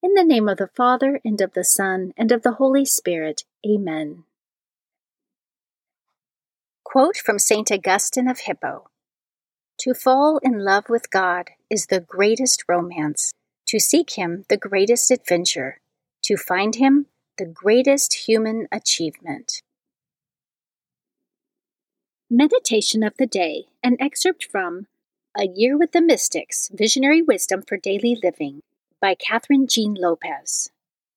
In the name of the Father, and of the Son, and of the Holy Spirit. Amen. Quote from St. Augustine of Hippo To fall in love with God is the greatest romance, to seek Him, the greatest adventure, to find Him, the greatest human achievement. Meditation of the Day, an excerpt from A Year with the Mystics Visionary Wisdom for Daily Living by Kathryn Jean Lopez.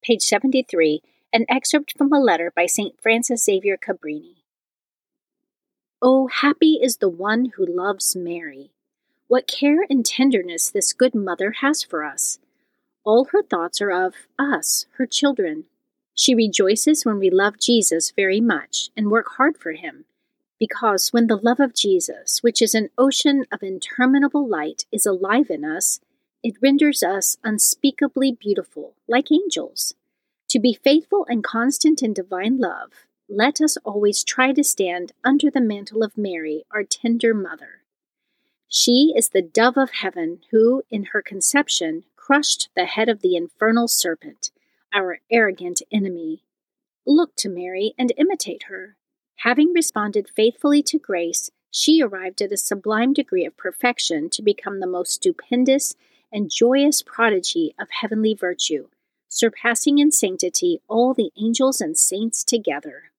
Page 73, an excerpt from a letter by St. Frances Xavier Cabrini. Oh, happy is the one who loves Mary. What care and tenderness this good mother has for us. All her thoughts are of us, her children. She rejoices when we love Jesus very much and work hard for him, because when the love of Jesus, which is an ocean of interminable light, is alive in us, it renders us unspeakably beautiful, like angels. To be faithful and constant in divine love, let us always try to stand under the mantle of Mary, our tender mother. She is the dove of heaven who, in her conception, crushed the head of the infernal serpent, our arrogant enemy. Look to Mary and imitate her. Having responded faithfully to grace, she arrived at a sublime degree of perfection to become the most stupendous and joyous prodigy of heavenly virtue, surpassing in sanctity all the angels and saints together.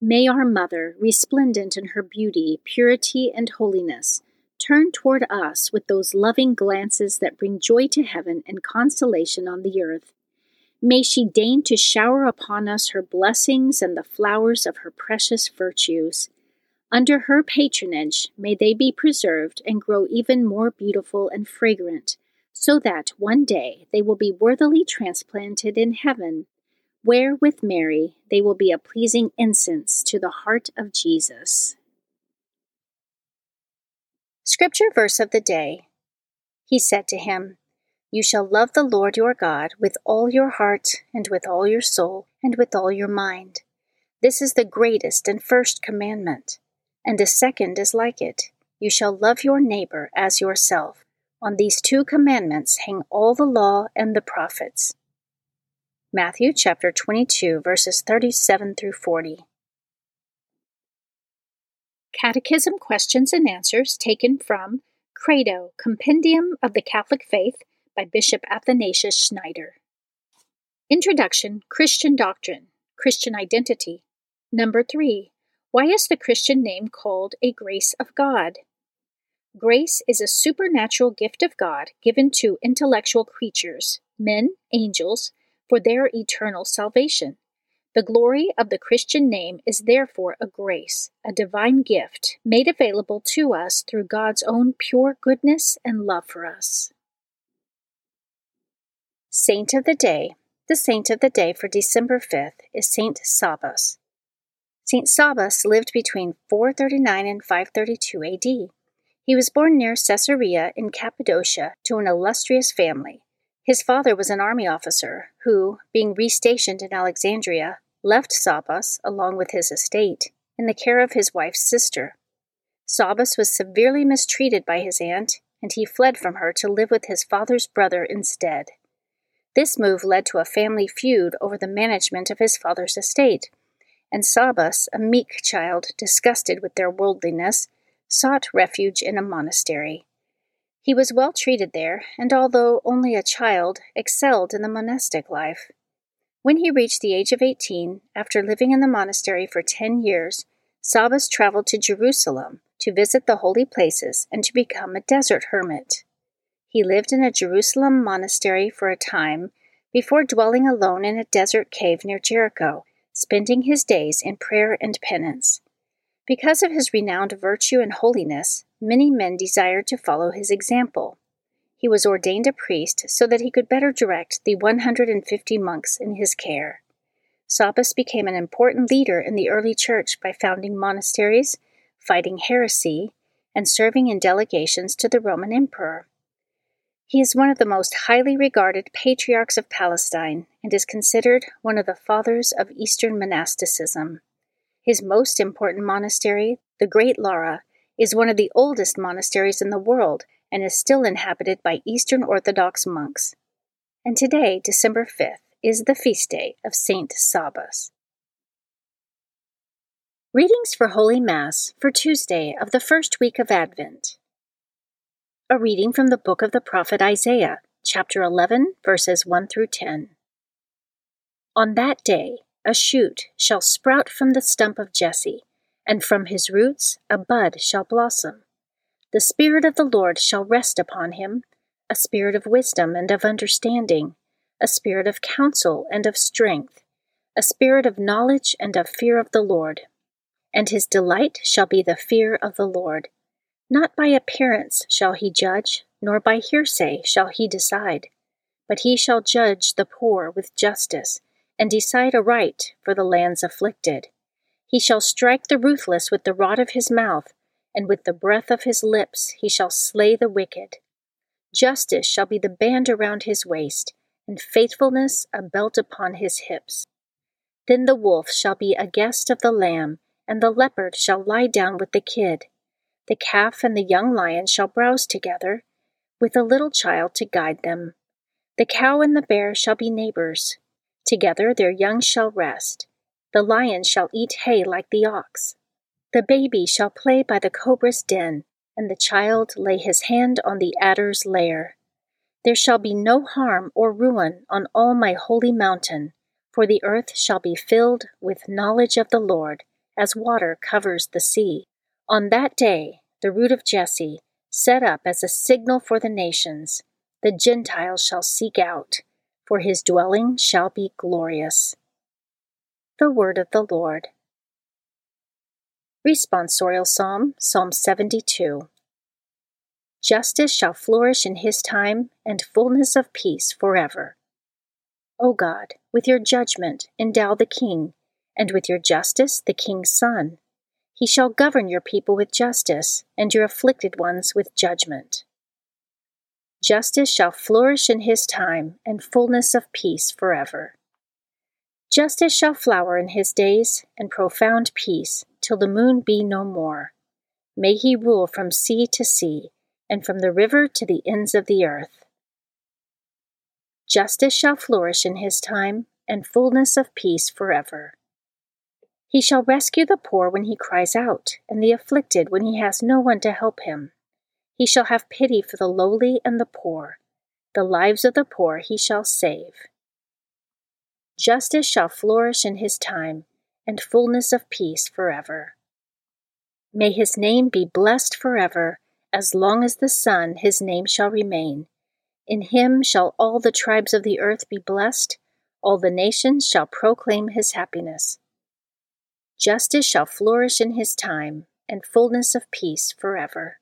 May our Mother, resplendent in her beauty, purity, and holiness, turn toward us with those loving glances that bring joy to heaven and consolation on the earth. May she deign to shower upon us her blessings and the flowers of her precious virtues. Under her patronage, may they be preserved and grow even more beautiful and fragrant, so that one day they will be worthily transplanted in heaven, where with Mary they will be a pleasing incense to the heart of Jesus. Scripture verse of the day He said to him, You shall love the Lord your God with all your heart, and with all your soul, and with all your mind. This is the greatest and first commandment. And a second is like it You shall love your neighbor as yourself. On these two commandments hang all the law and the prophets. Matthew chapter 22, verses 37 through 40. Catechism questions and answers taken from Credo, Compendium of the Catholic Faith by Bishop Athanasius Schneider. Introduction Christian Doctrine, Christian Identity. Number 3. Why is the Christian name called a grace of God? Grace is a supernatural gift of God given to intellectual creatures, men, angels, for their eternal salvation. The glory of the Christian name is therefore a grace, a divine gift, made available to us through God's own pure goodness and love for us. Saint of the Day. The saint of the day for December 5th is Saint Sabas. Saint Sabas lived between 439 and 532 AD. He was born near Caesarea in Cappadocia to an illustrious family. His father was an army officer who, being restationed in Alexandria, left Sabas, along with his estate, in the care of his wife's sister. Sabas was severely mistreated by his aunt, and he fled from her to live with his father's brother instead. This move led to a family feud over the management of his father's estate, and Sabas, a meek child disgusted with their worldliness, sought refuge in a monastery. He was well treated there, and although only a child, excelled in the monastic life. When he reached the age of eighteen, after living in the monastery for ten years, Sabas traveled to Jerusalem to visit the holy places and to become a desert hermit. He lived in a Jerusalem monastery for a time before dwelling alone in a desert cave near Jericho, spending his days in prayer and penance. Because of his renowned virtue and holiness, many men desired to follow his example. He was ordained a priest so that he could better direct the 150 monks in his care. Sabas became an important leader in the early church by founding monasteries, fighting heresy, and serving in delegations to the Roman emperor. He is one of the most highly regarded patriarchs of Palestine and is considered one of the fathers of Eastern monasticism. His most important monastery, the Great Lavra, is one of the oldest monasteries in the world and is still inhabited by Eastern Orthodox monks. And today, December 5th, is the feast day of Saint Sabas. Readings for Holy Mass for Tuesday of the first week of Advent. A reading from the book of the prophet Isaiah, chapter 11, verses 1 through 10. On that day, a shoot shall sprout from the stump of Jesse, and from his roots a bud shall blossom. The Spirit of the Lord shall rest upon him a spirit of wisdom and of understanding, a spirit of counsel and of strength, a spirit of knowledge and of fear of the Lord. And his delight shall be the fear of the Lord. Not by appearance shall he judge, nor by hearsay shall he decide, but he shall judge the poor with justice and decide aright for the land's afflicted. He shall strike the ruthless with the rod of his mouth, and with the breath of his lips he shall slay the wicked. Justice shall be the band around his waist, and faithfulness a belt upon his hips. Then the wolf shall be a guest of the lamb, and the leopard shall lie down with the kid. The calf and the young lion shall browse together, with a little child to guide them. The cow and the bear shall be neighbors, Together their young shall rest. The lion shall eat hay like the ox. The baby shall play by the cobra's den, and the child lay his hand on the adder's lair. There shall be no harm or ruin on all my holy mountain, for the earth shall be filled with knowledge of the Lord, as water covers the sea. On that day, the root of Jesse, set up as a signal for the nations, the Gentiles shall seek out for his dwelling shall be glorious. The Word of the Lord. Responsorial Psalm, Psalm 72. Justice shall flourish in his time, and fullness of peace forever. O God, with your judgment endow the king, and with your justice the king's son. He shall govern your people with justice, and your afflicted ones with judgment. Justice shall flourish in his time, and fullness of peace forever. Justice shall flower in his days, and profound peace, till the moon be no more. May he rule from sea to sea, and from the river to the ends of the earth. Justice shall flourish in his time, and fullness of peace forever. He shall rescue the poor when he cries out, and the afflicted when he has no one to help him. He shall have pity for the lowly and the poor. The lives of the poor he shall save. Justice shall flourish in his time, and fullness of peace forever. May his name be blessed forever, as long as the sun his name shall remain. In him shall all the tribes of the earth be blessed, All the nations shall proclaim his happiness. Justice shall flourish in his time, and fullness of peace forever.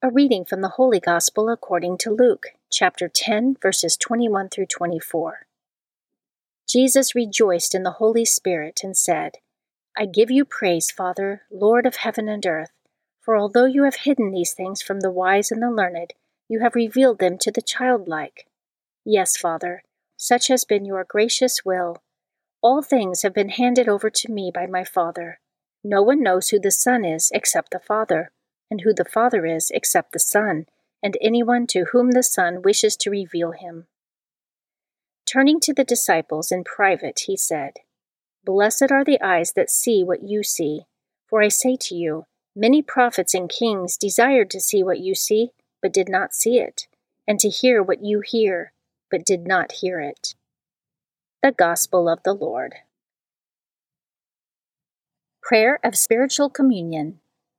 A reading from the Holy Gospel according to Luke, chapter 10, verses 21 through 24. Jesus rejoiced in the Holy Spirit and said, I give you praise, Father, Lord of heaven and earth, for although you have hidden these things from the wise and the learned, you have revealed them to the childlike. Yes, Father, such has been your gracious will. All things have been handed over to me by my Father. No one knows who the Son is except the Father and who the Father is except the Son, and anyone to whom the Son wishes to reveal him. Turning to the disciples in private, he said, Blessed are the eyes that see what you see. For I say to you, many prophets and kings desired to see what you see, but did not see it, and to hear what you hear, but did not hear it. The Gospel of the Lord. Prayer of Spiritual Communion.